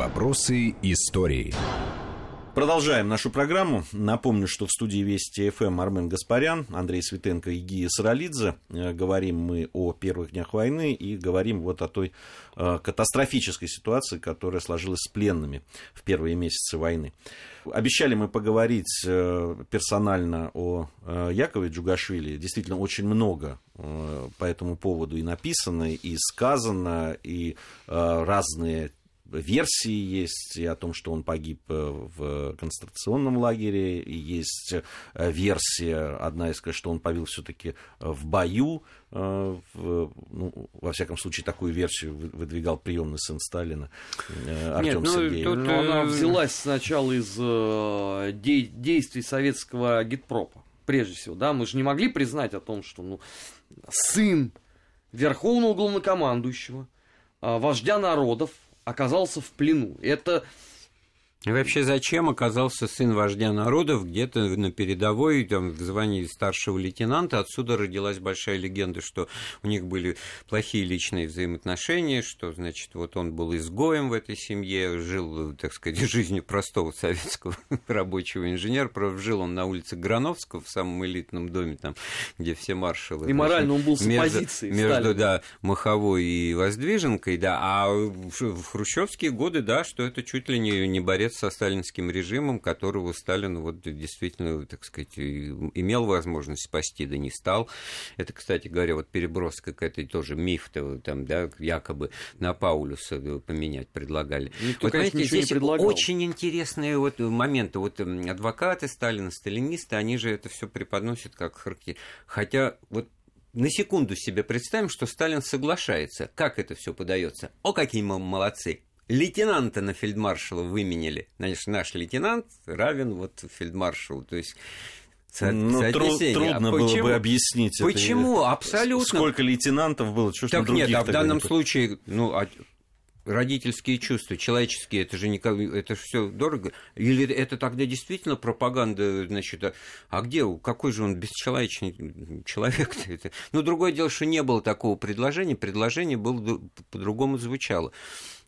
Вопросы истории. Продолжаем нашу программу. Напомню, что в студии Вести ФМ Армен Гаспарян, Андрей Светенко и Гия Саралидзе. Э, говорим мы о первых днях войны и говорим вот о той э, катастрофической ситуации, которая сложилась с пленными в первые месяцы войны. Обещали мы поговорить э, персонально о Якове Джугашвили. Действительно, очень много по этому поводу и написано, и сказано, и разные версии есть и о том, что он погиб э, в концентрационном лагере, и есть э, версия, одна из, что он погиб все-таки в бою. Э, в, ну, во всяком случае, такую версию выдвигал приемный сын Сталина Артем Нет, Сергеев. Ну, тут, Но она взялась сначала из де- действий советского гидпропа, прежде всего. Да? Мы же не могли признать о том, что ну, сын верховного главнокомандующего, вождя народов, оказался в плену. Это и вообще зачем оказался сын вождя народов где-то на передовой, там, в звании старшего лейтенанта? Отсюда родилась большая легенда, что у них были плохие личные взаимоотношения, что, значит, вот он был изгоем в этой семье, жил, так сказать, жизнью простого советского рабочего инженера. Жил он на улице Грановского, в самом элитном доме, там, где все маршалы. И морально он был с между, между да, Маховой и Воздвиженкой, да. А в хрущевские годы, да, что это чуть ли не, не борец борец со сталинским режимом, которого Сталин вот действительно, так сказать, имел возможность спасти, да не стал. Это, кстати говоря, вот переброска к этой тоже миф там, да, якобы на Паулюса поменять предлагали. Никто, вот, конечно, знаете, здесь очень интересные вот моменты. Вот адвокаты Сталина, сталинисты, они же это все преподносят как характер. Хотя вот на секунду себе представим, что Сталин соглашается. Как это все подается? О, какие мы молодцы! Лейтенанта на фельдмаршала выменили. Значит, наш лейтенант равен вот фельдмаршалу. То есть ну, тру- трудно а было бы объяснить Почему? Это, Абсолютно. Сколько лейтенантов было? Что так нет, а в данном не... случае, ну, а родительские чувства, человеческие, это же никак, это же все дорого. Или это тогда действительно пропаганда, значит, а, а где, какой же он бесчеловечный человек-то? Это? Ну, другое дело, что не было такого предложения, предложение было по-другому звучало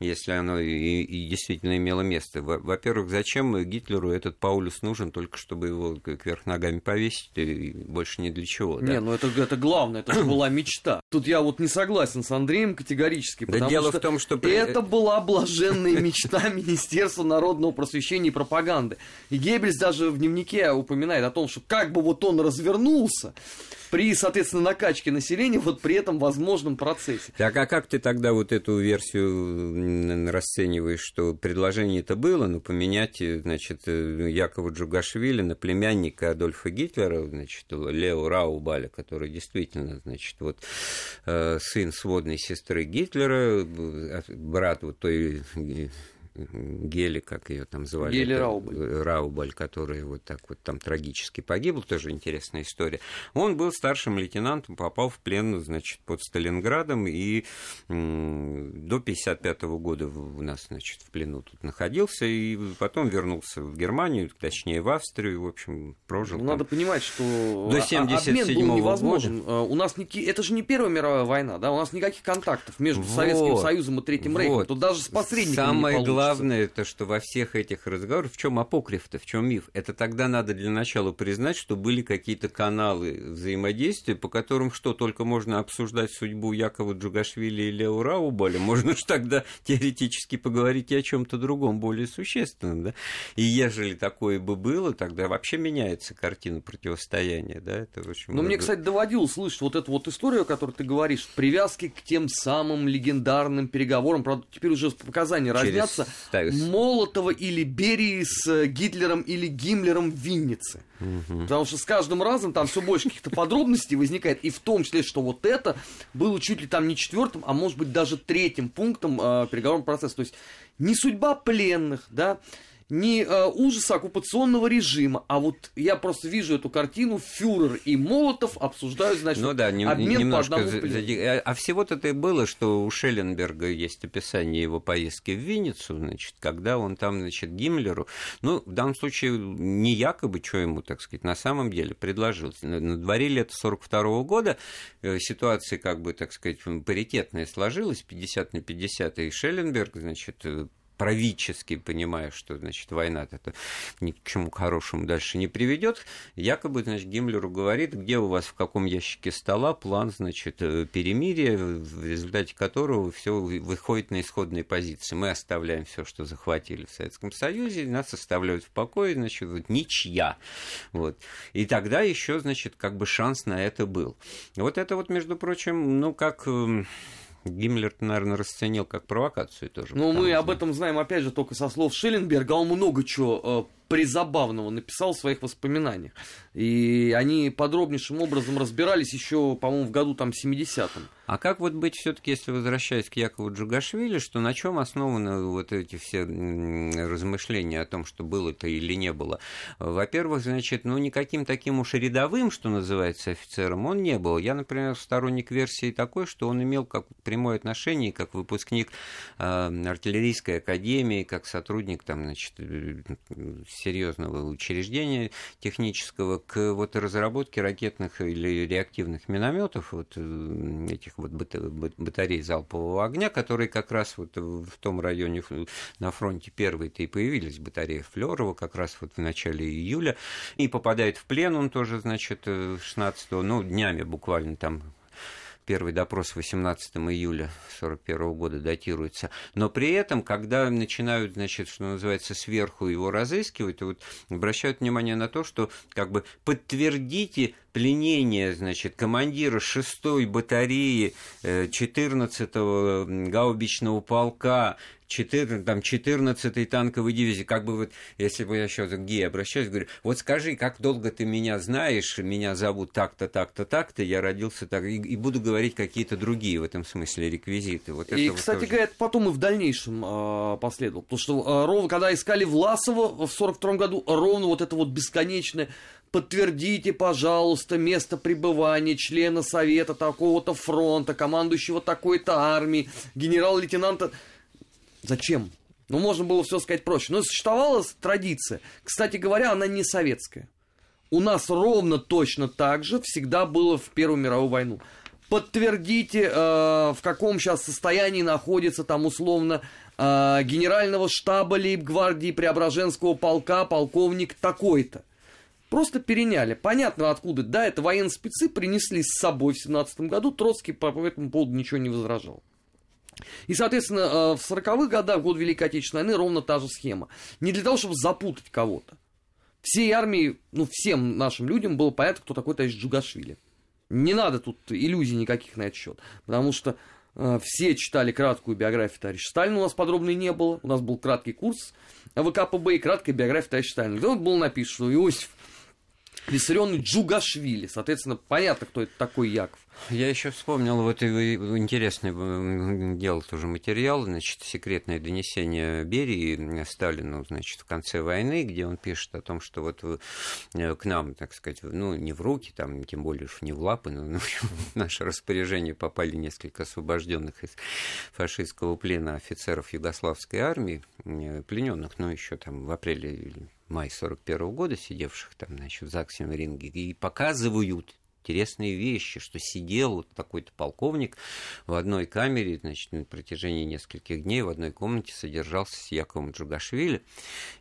если оно и, и действительно имело место. Во-первых, зачем Гитлеру этот Паулюс нужен, только чтобы его кверх ногами повесить, и больше ни для чего. Не, да? ну это, это главное, это же была мечта. Тут я вот не согласен с Андреем категорически, потому да дело что в том, что... это была блаженная мечта Министерства народного просвещения и пропаганды. И Геббельс даже в дневнике упоминает о том, что как бы вот он развернулся, при, соответственно, накачке населения вот при этом возможном процессе. Так а как ты тогда вот эту версию расцениваешь, что предложение это было, но поменять, значит, Якова Джугашвили на племянника Адольфа Гитлера, значит, Лео Раубаля, который действительно, значит, вот э, сын сводной сестры Гитлера, э, брат вот той Гели, как ее там звали. Гели Раубаль. Раубаль, который вот так вот там трагически погиб, тоже интересная история. Он был старшим лейтенантом, попал в плен, значит, под Сталинградом, и до 55 года у нас, значит, в плену тут находился, и потом вернулся в Германию, точнее, в Австрию, в общем, прожил. Ну, надо понимать, что до 77 обмен был невозможен. Года. А, у нас не... это же не Первая мировая война, да, у нас никаких контактов между вот. Советским Союзом и Третьим вот. Рейхом. Тут даже с посредниками Самое не главное, это что во всех этих разговорах, в чем апокриф-то, в чем миф? Это тогда надо для начала признать, что были какие-то каналы взаимодействия, по которым что, только можно обсуждать судьбу Якова Джугашвили и Лео Раубаля, можно же тогда теоретически поговорить и о чем-то другом, более существенном, да? И ежели такое бы было, тогда вообще меняется картина противостояния, да? Это очень Но мне, кстати, доводилось слышать вот эту вот историю, о которой ты говоришь, привязки к тем самым легендарным переговорам, правда, теперь уже показания разнятся, Молотова или Берии с э, Гитлером или Гиммлером в Виннице. Угу. Потому что с каждым разом там все больше каких-то подробностей возникает, и в том числе, что вот это было чуть ли там не четвертым, а может быть даже третьим пунктом э, переговорного процесса. То есть не судьба пленных, да, не э, ужаса оккупационного режима, а вот я просто вижу эту картину, фюрер и Молотов обсуждают, значит, ну, да, нем, обмен немножко по одному за, за, А всего-то это и было, что у Шелленберга есть описание его поездки в Винницу, значит, когда он там, значит, Гиммлеру, ну, в данном случае не якобы, что ему, так сказать, на самом деле предложил. На дворе лета 42 -го года э, ситуация, как бы, так сказать, паритетная сложилась, 50 на 50, и Шелленберг, значит, правительски понимая, что, значит, война это ни к чему хорошему дальше не приведет, якобы, значит, Гиммлеру говорит, где у вас в каком ящике стола план, значит, э, перемирия, в результате которого все выходит на исходные позиции. Мы оставляем все, что захватили в Советском Союзе, нас оставляют в покое, значит, вот ничья. Вот. И тогда еще, значит, как бы шанс на это был. Вот это вот, между прочим, ну, как эм, Гиммлер, наверное, расценил как провокацию тоже. Ну, мы об этом знаем, опять же, только со слов Шелленберга. Он много чего э, призабавного написал в своих воспоминаниях. И они подробнейшим образом разбирались еще, по-моему, в году там 70-м. А как вот быть все-таки, если возвращаясь к Якову Джугашвили, что на чем основаны вот эти все размышления о том, что было это или не было? Во-первых, значит, ну никаким таким уж рядовым, что называется, офицером он не был. Я, например, сторонник версии такой, что он имел как прямое отношение, как выпускник э, артиллерийской академии, как сотрудник там, значит, серьезного учреждения технического к вот разработке ракетных или реактивных минометов, вот этих вот батарей залпового огня, которые как раз вот в том районе на фронте первые-то и появились, батареи Флёрова, как раз вот в начале июля, и попадает в плен он тоже, значит, 16 ну, днями буквально там первый допрос 18 июля 1941 года датируется. Но при этом, когда начинают, значит, что называется, сверху его разыскивать, вот обращают внимание на то, что как бы подтвердите пленение, значит, командира 6-й батареи 14-го э, гаубичного полка 14, там, 14-й танковой дивизии, как бы вот, если бы я еще к Геи обращаюсь, говорю, вот скажи, как долго ты меня знаешь, меня зовут так-то, так-то, так-то, я родился так, и, и буду говорить какие-то другие в этом смысле реквизиты. Вот и, кстати вот говоря, потом и в дальнейшем э, последовал, потому что э, ровно, когда искали Власова в 42 году, ровно вот это вот бесконечное подтвердите, пожалуйста, место пребывания члена совета такого-то фронта, командующего такой-то армии, генерал-лейтенанта Зачем? Ну, можно было все сказать проще. Но существовала традиция. Кстати говоря, она не советская. У нас ровно точно так же всегда было в Первую мировую войну. Подтвердите, э, в каком сейчас состоянии находится там условно э, генерального штаба лейб-гвардии Преображенского полка полковник такой-то. Просто переняли. Понятно откуда. Да, это военные спецы принесли с собой в 17 году. Троцкий по этому поводу ничего не возражал. И, соответственно, э, в 40-х годах, в год Великой Отечественной войны, ровно та же схема. Не для того, чтобы запутать кого-то. Всей армии, ну, всем нашим людям было понятно, кто такой товарищ Джугашвили. Не надо тут иллюзий никаких на этот счет. Потому что э, все читали краткую биографию товарища Сталина, у нас подробной не было. У нас был краткий курс ВКПБ и краткая биография товарища Сталина. Где было написано, что Иосиф Виссарионович Джугашвили. Соответственно, понятно, кто это такой Яков. Я еще вспомнил вот интересный делал тоже материал, значит, секретное донесение Берии Сталину, значит, в конце войны, где он пишет о том, что вот э, к нам, так сказать, ну, не в руки, там, тем более уж не в лапы, но ну, в наше распоряжение попали несколько освобожденных из фашистского плена офицеров югославской армии, э, плененных, но еще там в апреле май 41 года, сидевших там, значит, в ЗАГСе ринге, и показывают интересные вещи, что сидел вот такой-то полковник в одной камере, значит, на протяжении нескольких дней в одной комнате содержался с Яковом Джугашвили,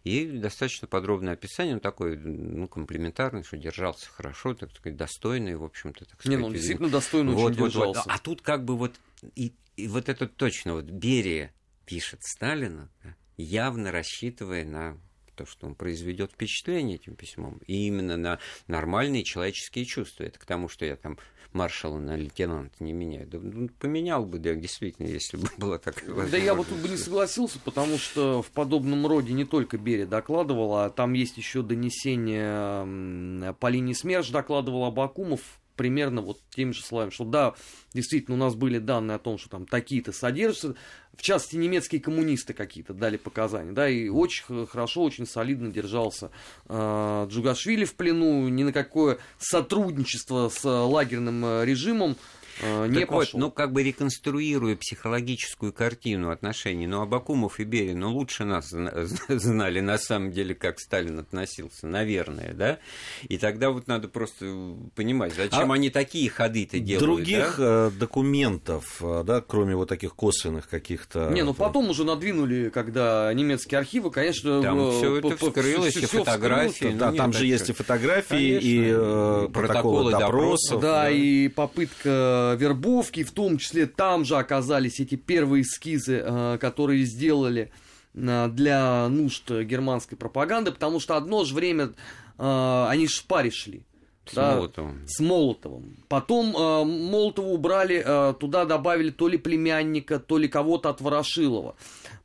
и достаточно подробное описание, он такой, ну, комплиментарный, что держался хорошо, так сказать, достойный, в общем-то, так сказать. Не, ну, действительно достойно вот, очень вот, держался. Вот. А тут как бы вот, и, и вот это точно, вот Берия пишет Сталина, явно рассчитывая на то, что он произведет впечатление этим письмом, и именно на нормальные человеческие чувства. Это к тому, что я там маршала на лейтенанта не меняю. Да, ну, поменял бы, да, действительно, если бы была такая возможность. Да я вот тут бы не согласился, потому что в подобном роде не только Берия докладывал, а там есть еще донесение по линии СМЕРШ докладывал Абакумов, примерно вот теми же словами, что да, действительно у нас были данные о том, что там такие-то содержатся, в частности немецкие коммунисты какие-то дали показания, да, и очень хорошо, очень солидно держался э, Джугашвили в плену, ни на какое сотрудничество с лагерным э, режимом э, не так пошел. Вот, ну, как бы реконструируя психологическую картину отношений, ну, Абакумов и Берин, ну, лучше нас знали на самом деле, как Сталин относился, наверное, да? И тогда вот надо просто понимать, зачем а они такие ходы-то делают, Других да? Э, документов, э, да, кроме вот таких косвенных каких-то... Не, ну, потом уже надвинули, когда немецкие архивы, конечно... Там все это вскрылось, и фотографии. Да, там же есть и фотографии, и протоколы допросов. Да, и попытка вербовки, в том числе там же оказались эти первые эскизы, э, которые сделали э, для нужд германской пропаганды, потому что одно же время э, они же в паре шли. С да, Молотовым. С Молотовым. Потом э, Молотова убрали, э, туда добавили то ли племянника, то ли кого-то от Ворошилова.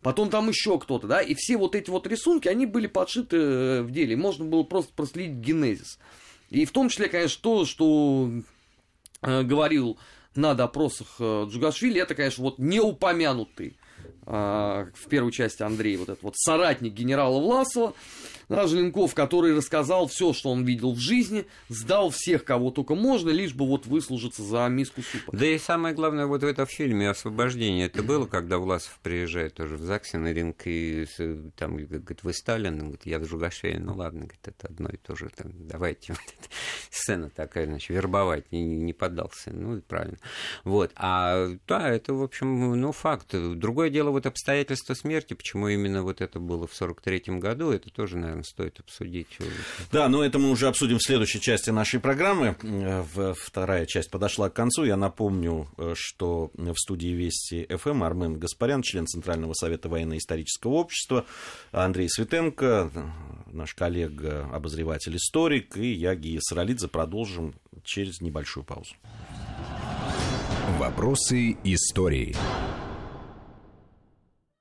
Потом там еще кто-то, да, и все вот эти вот рисунки, они были подшиты в деле. Можно было просто проследить генезис. И в том числе, конечно, то, что э, говорил на допросах э, Джугашвили, это, конечно, вот неупомянутый. э, в первой части Андрей, вот этот вот соратник генерала Власова, да, Желенков, который рассказал все, что он видел в жизни, сдал всех, кого только можно, лишь бы вот выслужиться за миску супа. Да и самое главное, вот в этом фильме «Освобождение» это было, когда Власов приезжает тоже в ЗАГСе на ринг, и там говорит, вы Сталин? Говорит, я Джугашвили. Ну ладно, говорит, это одно и то же. Там, давайте. Сцена такая, значит, вербовать. Не, не поддался. Ну, правильно. Вот. А да, это, в общем, ну, факт. Другое дело, вот обстоятельства смерти, почему именно вот это было в 43-м году, это тоже, наверное, стоит обсудить. Да, но это мы уже обсудим в следующей части нашей программы. Вторая часть подошла к концу. Я напомню, э, что в студии Вести ФМ Армен Гаспарян, член Центрального совета военно-исторического общества, Андрей Светенко, наш коллега, обозреватель, историк, и я, Гия Саралидзе, продолжим через небольшую паузу. Вопросы истории.